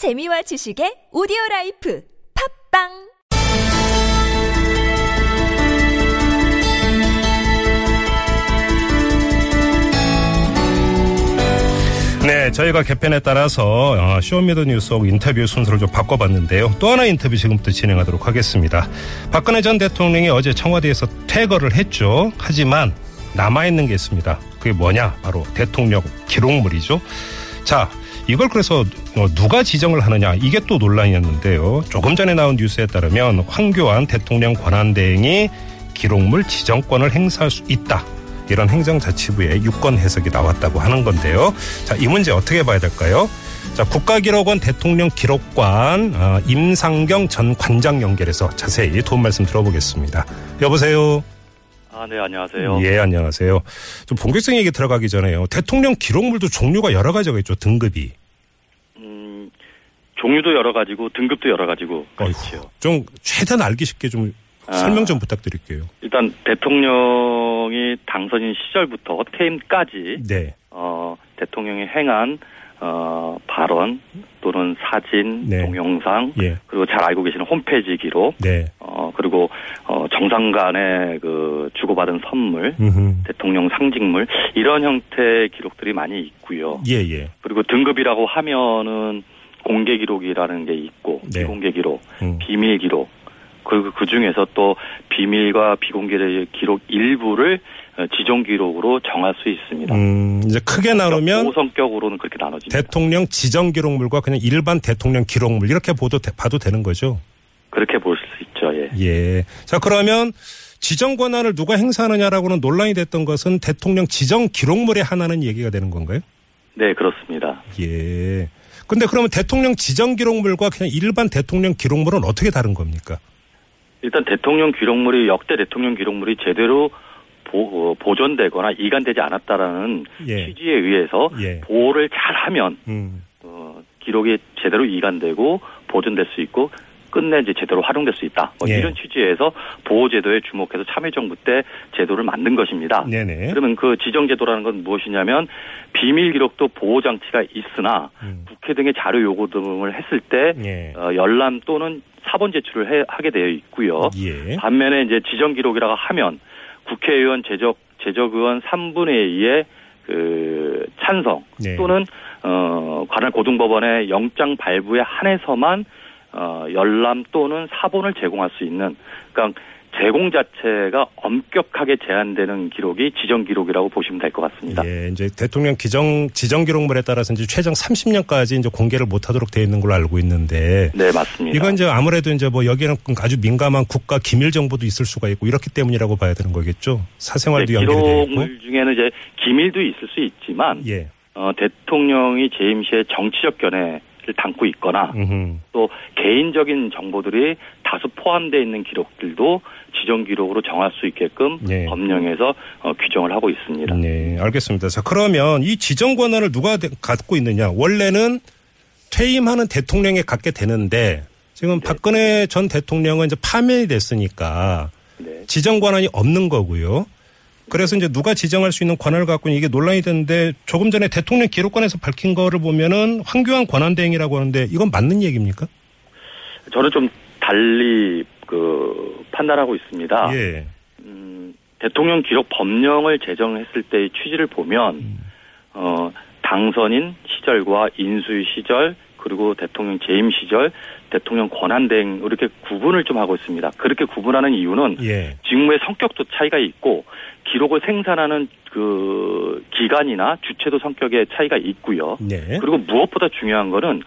재미와 지식의 오디오 라이프 팟빵 네, 저희가 개편에 따라서 어, 쇼미더뉴스 인터뷰 순서를 좀 바꿔봤는데요. 또 하나 인터뷰 지금부터 진행하도록 하겠습니다. 박근혜 전 대통령이 어제 청와대에서 퇴거를 했죠. 하지만 남아있는 게 있습니다. 그게 뭐냐? 바로 대통령 기록물이죠. 자, 이걸 그래서 어, 누가 지정을 하느냐 이게 또 논란이었는데요. 조금 전에 나온 뉴스에 따르면 황교안 대통령 권한대행이 기록물 지정권을 행사할 수 있다. 이런 행정자치부의 유권 해석이 나왔다고 하는 건데요. 자, 이 문제 어떻게 봐야 될까요? 자, 국가기록원 대통령 기록관 어, 임상경 전 관장 연결해서 자세히 도움 말씀 들어보겠습니다. 여보세요. 아, 네, 안녕하세요. 예, 안녕하세요. 좀 본격적인 얘기 들어가기 전에요. 대통령 기록물도 종류가 여러 가지가 있죠. 등급이. 음, 종류도 여러 가지고 등급도 여러 가지고 그렇죠. 좀 최대한 알기 쉽게 좀 아. 설명 좀 부탁드릴게요. 일단 대통령이 당선인 시절부터 퇴임까지 네. 어, 대통령이 행한 어, 발언 또는 사진, 네. 동영상 예. 그리고 잘 알고 계시는 홈페이지 기록 네. 어, 그리고 어, 정상 간에 그 주고받은 선물 음흠. 대통령 상징물 이런 형태의 기록들이 많이 있고요. 예, 예. 그리고 등급이라고 하면은 공개 기록이라는 게 있고 네. 비공개 기록, 음. 비밀 기록 그리고 그 중에서 또 비밀과 비공개 기록 일부를 어, 지정 기록으로 정할 수 있습니다. 음, 이제 크게 나누면 고성격으로는 그렇게 나눠집니다. 대통령 지정 기록물과 그냥 일반 대통령 기록물 이렇게 보도, 봐도 되는 거죠. 그렇게 볼 수 있죠. 예. 예. 자, 그러면 지정 권한을 누가 행사하느냐라고는 논란이 됐던 것은 대통령 지정 기록물에 하나는 얘기가 되는 건가요? 네, 그렇습니다. 예. 근데 그러면 대통령 지정 기록물과 그냥 일반 대통령 기록물은 어떻게 다른 겁니까? 일단 대통령 기록물이 역대 대통령 기록물이 제대로 보, 존되거나 이관되지 않았다라는 예. 취지에 의해서 예. 보호를 잘하면 음. 어, 기록이 제대로 이관되고 보존될 수 있고 끝내 이제 제대로 활용될 수 있다. 뭐 예. 이런 취지에서 보호제도에 주목해서 참여정부 때 제도를 만든 것입니다. 네네. 그러면 그 지정제도라는 건 무엇이냐면 비밀 기록도 보호 장치가 있으나 음. 국회 등의 자료 요구 등을 했을 때 예. 어, 열람 또는 사본 제출을 해, 하게 되어 있고요. 예. 반면에 이제 지정 기록이라고 하면 국회의원 제적 제적 의원 3분의 2의 그 찬성 네. 또는 어 관할 고등법원의 영장 발부에 한해서만 어 열람 또는 사본을 제공할 수 있는 그러니까 제공 자체가 엄격하게 제한되는 기록이 지정 기록이라고 보시면 될 것 같습니다. 예, 이제 대통령 기정 지정 기록물에 따라서 이제 최장 30년까지 이제 공개를 못 하도록 되어 있는 걸로 알고 있는데 네, 맞습니다. 이건 이제 아무래도 이제 뭐 여기에는 아주 민감한 국가 기밀 정보도 있을 수가 있고 이렇기 때문이라고 봐야 되는 거겠죠. 사생활도 네, 있고. 기록물 중에는 이제 기밀도 있을 수 있지만 예. 어, 대통령이 재임 시에 정치적 견해 를 담고 있거나 음흠. 또 개인적인 정보들이 다수 포함되어 있는 기록들도 지정 기록으로 정할 수 있게끔 네. 법령에서 어, 규정을 하고 있습니다. 네, 알겠습니다. 자, 그러면 이 지정 권한을 누가 대- 갖고 있느냐? 원래는 퇴임하는 대통령이 갖게 되는데 지금 박근혜 전 대통령은 이제 파면이 됐으니까 네. 지정 권한이 없는 거고요. 그래서 이제 누가 지정할 수 있는 권한을 갖고 이게 논란이 됐는데 조금 전에 대통령 기록관에서 밝힌 거를 보면은 황교안 권한대행이라고 하는데 이건 맞는 얘기입니까? 저는 좀 달리 그 판단하고 있습니다. 예. 음, 대통령 기록 법령을 제정했을 때의 취지를 보면 음. 어, 당선인 시절과 인수위 시절 그리고 대통령 재임 시절 대통령 권한 대행 이렇게 구분을 좀 하고 있습니다. 그렇게 구분하는 이유는 예. 직무의 성격도 차이가 있고 기록을 생산하는 그 기간이나 주체도 성격의 차이가 있고요. 네. 그리고 무엇보다 중요한 거는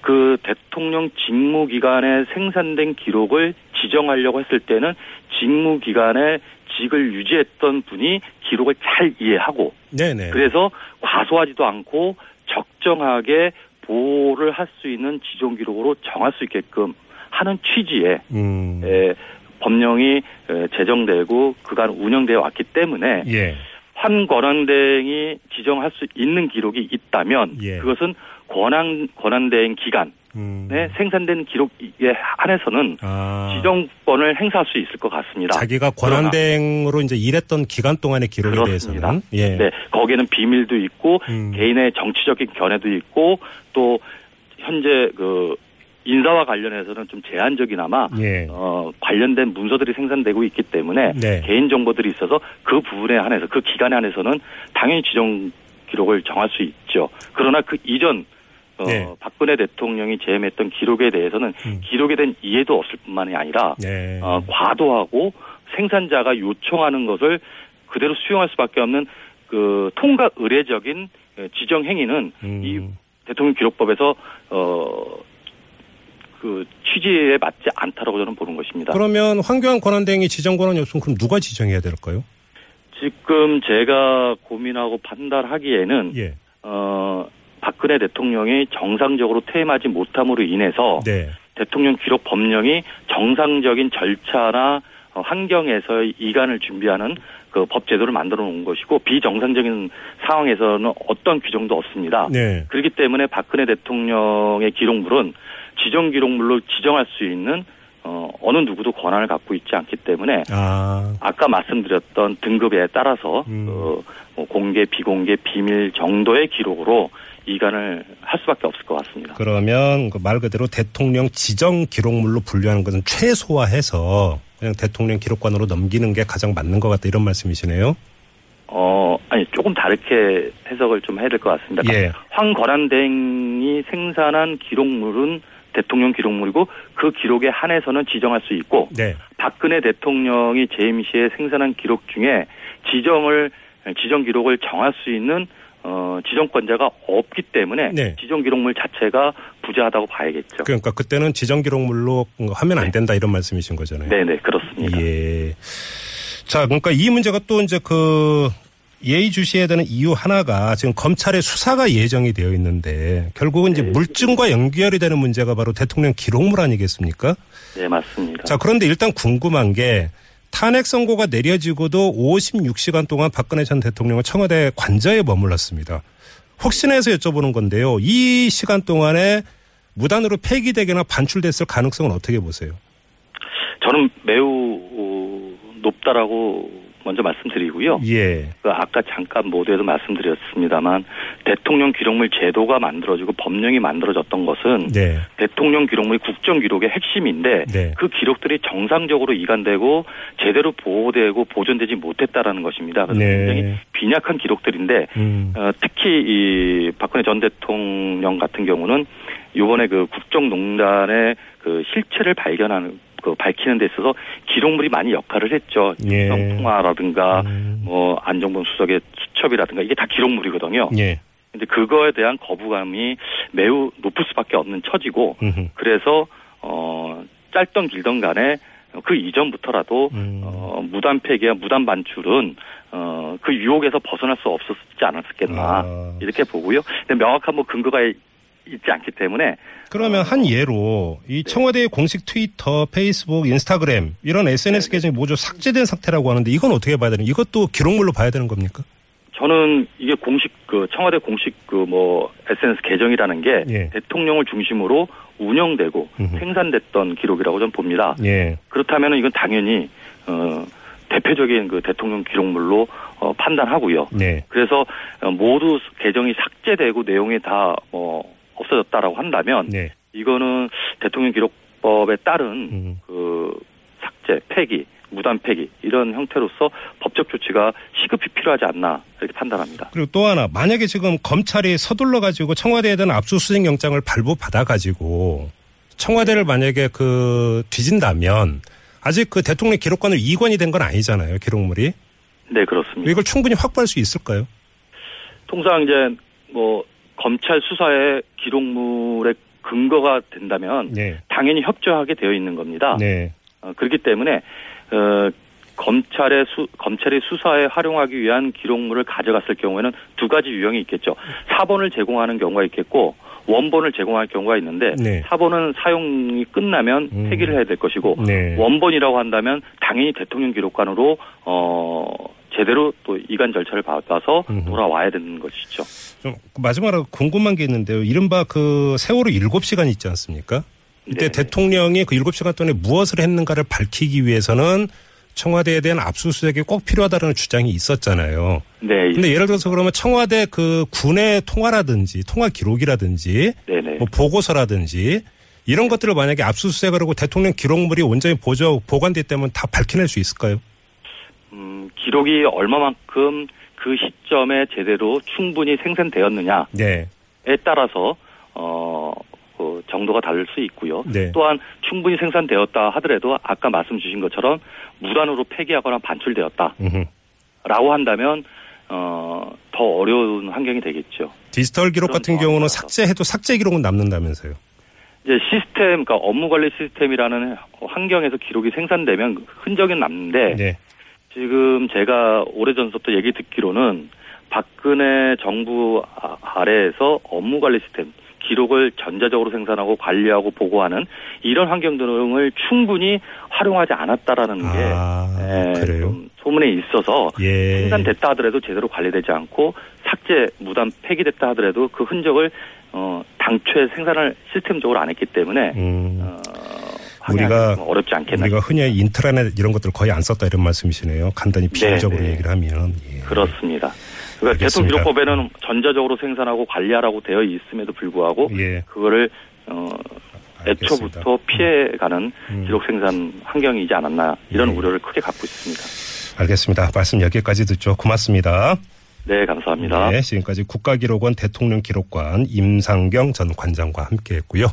그 대통령 직무 기간에 생산된 기록을 지정하려고 했을 때는 직무 기간에 직을 유지했던 분이 기록을 잘 이해하고 네네. 그래서 과소하지도 않고 적정하게 보호를 할 수 있는 지정 기록으로 정할 수 있게끔 하는 취지의 음. 에, 법령이 에, 제정되고 그간 운영되어 왔기 때문에 예. 환 권한 대행이 지정할 수 있는 기록이 있다면 예. 그것은 권한 권한 대행 기간에 음. 생산된 기록에 한해서는 아. 지정권을 행사할 수 있을 것 같습니다. 자기가 권한대행으로 이제 일했던 기간 동안의 기록에 그렇습니다. 대해서는 예. 네, 거기에는 비밀도 있고 음. 개인의 정치적인 견해도 있고 또 현재 그 인사와 관련해서는 좀 제한적이나마 예. 어, 관련된 문서들이 생산되고 있기 때문에 네. 개인 정보들이 있어서 그 부분에 한해서 그 기간에 한해서는 당연히 지정 기록을 정할 수 있죠. 그러나 그 이전 어, 네. 박근혜 대통령이 제임했던 기록에 대해서는 음. 기록에 대한 이해도 없을 뿐만이 아니라 네. 어, 과도하고 생산자가 요청하는 것을 그대로 수용할 수밖에 없는 그 통과 의례적인 에, 지정 행위는 음. 이 대통령 기록법에서 어 그 취지에 맞지 않다라고 저는 보는 것입니다. 그러면 황교안 권한대행이 지정 권한이 없으면 그럼 누가 지정해야 될까요? 지금 제가 고민하고 판단하기에는 예. 어 박근혜 대통령이 정상적으로 퇴임하지 못함으로 인해서 네. 대통령 기록 법령이 정상적인 절차나 어, 환경에서 이관을 준비하는 그 법 제도를 만들어 놓은 것이고 비정상적인 상황에서는 어떤 규정도 없습니다. 네. 그렇기 때문에 박근혜 대통령의 기록물은 지정 기록물로 지정할 수 있는 어, 어느 누구도 권한을 갖고 있지 않기 때문에 아. 아까 말씀드렸던 등급에 따라서 음. 어, 뭐 공개, 비공개, 비밀 정도의 기록으로 이관을 할 수밖에 없을 것 같습니다. 그러면 그말 그대로 대통령 지정 기록물로 분류하는 것은 최소화해서 그냥 대통령 기록관으로 넘기는 게 가장 맞는 것 같다 이런 말씀이시네요. 어, 아니 조금 다르게 해석을 좀 해야 될 것 같습니다. 예. 황권한대행이 생산한 기록물은 대통령 기록물이고 그 기록에 한해서는 지정할 수 있고 네. 박근혜 대통령이 재임 시에 생산한 기록 중에 지정을 지정 기록을 정할 수 있는 어, 지정권자가 없기 때문에 네. 지정 기록물 자체가 부재하다고 봐야겠죠. 그러니까 그때는 지정 기록물로 하면 안 된다 이런 말씀이신 거잖아요. 네 네 그렇습니다. 예. 자, 그러니까 이 문제가 또 이제 그 예의주시해야 되는 이유 하나가 지금 검찰의 수사가 예정이 되어 있는데 결국은 이제 네. 물증과 연결이 되는 문제가 바로 대통령 기록물 아니겠습니까? 네 맞습니다. 자, 그런데 일단 궁금한 게 탄핵 선고가 내려지고도 56시간 동안 박근혜 전 대통령은 청와대 관저에 머물렀습니다. 혹시나 해서 여쭤보는 건데요. 이 시간 동안에 무단으로 폐기되거나 반출됐을 가능성은 어떻게 보세요? 저는 매우 어, 높다라고 먼저 말씀드리고요. 예. 그 아까 잠깐 모두에도 말씀드렸습니다만 대통령 기록물 제도가 만들어지고 법령이 만들어졌던 것은 네. 대통령 기록물이 국정 기록의 핵심인데 네. 그 기록들이 정상적으로 이관되고 제대로 보호되고 보존되지 못했다라는 것입니다. 그래서 네. 굉장히 빈약한 기록들인데 음. 어, 특히 이 박근혜 전 대통령 같은 경우는 이번에 그 국정농단의 그 실체를 발견하는 그 밝히는 데 있어서 기록물이 많이 역할을 했죠. 예. 통화라든가 음. 뭐 안정범 수석의 수첩이라든가 이게 다 기록물이거든요. 예. 근데 그거에 대한 거부감이 매우 높을 수밖에 없는 처지고 음흠. 그래서 어 짧던 길던 간에 그 이전부터라도 음. 어 무단 폐기와 무단 반출은 어 그 유혹에서 벗어날 수 없었지 않았겠나 아. 이렇게 보고요. 근데 명확한 뭐 근거가 이- 있지 않기 때문에 그러면 한 예로 이 청와대의 공식 트위터, 페이스북, 인스타그램 이런 SNS 계정이 모두 삭제된 상태라고 하는데 이건 어떻게 봐야 되는? 이것도 기록물로 봐야 되는 겁니까? 저는 이게 공식 그 청와대 공식 그 뭐 SNS 계정이라는 게 예. 대통령을 중심으로 운영되고 음흠. 생산됐던 기록이라고 저는 봅니다. 예. 그렇다면 이건 당연히 어 대표적인 그 대통령 기록물로 어 판단하고요. 네. 그래서 어, 모두 계정이 삭제되고 내용이 다뭐 없어졌다라고 한다면 네. 이거는 대통령 기록법에 따른 음. 그 삭제, 폐기, 무단 폐기 이런 형태로서 법적 조치가 시급히 필요하지 않나 이렇게 판단합니다. 그리고 또 하나 만약에 지금 검찰이 서둘러 가지고 청와대에 대한 압수수색 영장을 발부 받아 가지고 청와대를 만약에 그 뒤진다면 아직 그 대통령 기록관으로 이관이 된 건 아니잖아요. 기록물이. 네 그렇습니다. 이걸 충분히 확보할 수 있을까요? 통상 이제 뭐 검찰 수사의 기록물의 근거가 된다면 네. 당연히 협조하게 되어 있는 겁니다. 네. 어, 그렇기 때문에 어, 검찰의 수, 검찰이 수사에 활용하기 위한 기록물을 가져갔을 경우에는 두 가지 유형이 있겠죠. 사본을 제공하는 경우가 있겠고 원본을 제공할 경우가 있는데 네. 사본은 사용이 끝나면 음. 폐기를 해야 될 것이고 네. 원본이라고 한다면 당연히 대통령 기록관으로 어 제대로 또 이관 절차를 음흠. 돌아와야 되는 것이죠. 좀 마지막으로 궁금한 게 있는데요. 이른바 그 세월호 7시간 있지 않습니까? 이때 네네. 대통령이 그 7시간 동안에 무엇을 했는가를 밝히기 위해서는 청와대에 대한 압수수색이 꼭 필요하다는 주장이 있었잖아요. 네. 근데 예를 들어서 그러면 청와대 그 군의 통화라든지 통화 기록이라든지 네네. 뭐 보고서라든지 이런 것들을 만약에 압수수색을 하고 대통령 기록물이 온전히 보조 보관돼 있다면 다 밝혀낼 수 있을까요? 음, 기록이 얼마만큼 그 시점에 제대로 충분히 생산되었느냐에 네. 따라서 어, 그 정도가 다를 수 있고요. 네. 또한 충분히 생산되었다 하더라도 아까 말씀 주신 것처럼 무단으로 폐기하거나 반출되었다라고. 한다면 어, 더 어려운 환경이 되겠죠. 디지털 기록 같은 경우는. 삭제해도 삭제 기록은 남는다면서요. 이제 시스템, 그러니까 업무 관리 시스템이라는 환경에서 기록이 생산되면 흔적이 남는데 네. 지금 제가 오래전부터 얘기 듣기로는 박근혜 정부 아- 아래에서 업무 관리 시스템 기록을 전자적으로 생산하고 관리하고 보고하는 이런 환경 등을 충분히 활용하지 않았다라는 게 아, 예, 그래요? 좀 소문에 있어서 예. 생산됐다 하더라도 제대로 관리되지 않고 삭제 무단 폐기됐다 하더라도 그 흔적을 어 당초에 생산을 시스템적으로 안 했기 때문에 음. 어, 우리가 어렵지 않겠나 우리가 흔히 인트라넷 이런 것들 거의 안 썼다 이런 말씀이시네요. 간단히 비유적으로 네. 얘기를 하면. 예. 그렇습니다. 그러니까 알겠습니다. 대통 기록법에는 전자적으로 생산하고 관리하라고 되어 있음에도 불구하고 예. 그거를 어 알겠습니다. 애초부터 피해가는 음. 기록 생산 환경이지 않았나 이런 예. 우려를 크게 갖고 있습니다. 알겠습니다. 말씀 여기까지 듣죠. 고맙습니다. 네, 감사합니다. 네, 지금까지 국가기록원 대통령 기록관 임상경 전 관장과 함께했고요.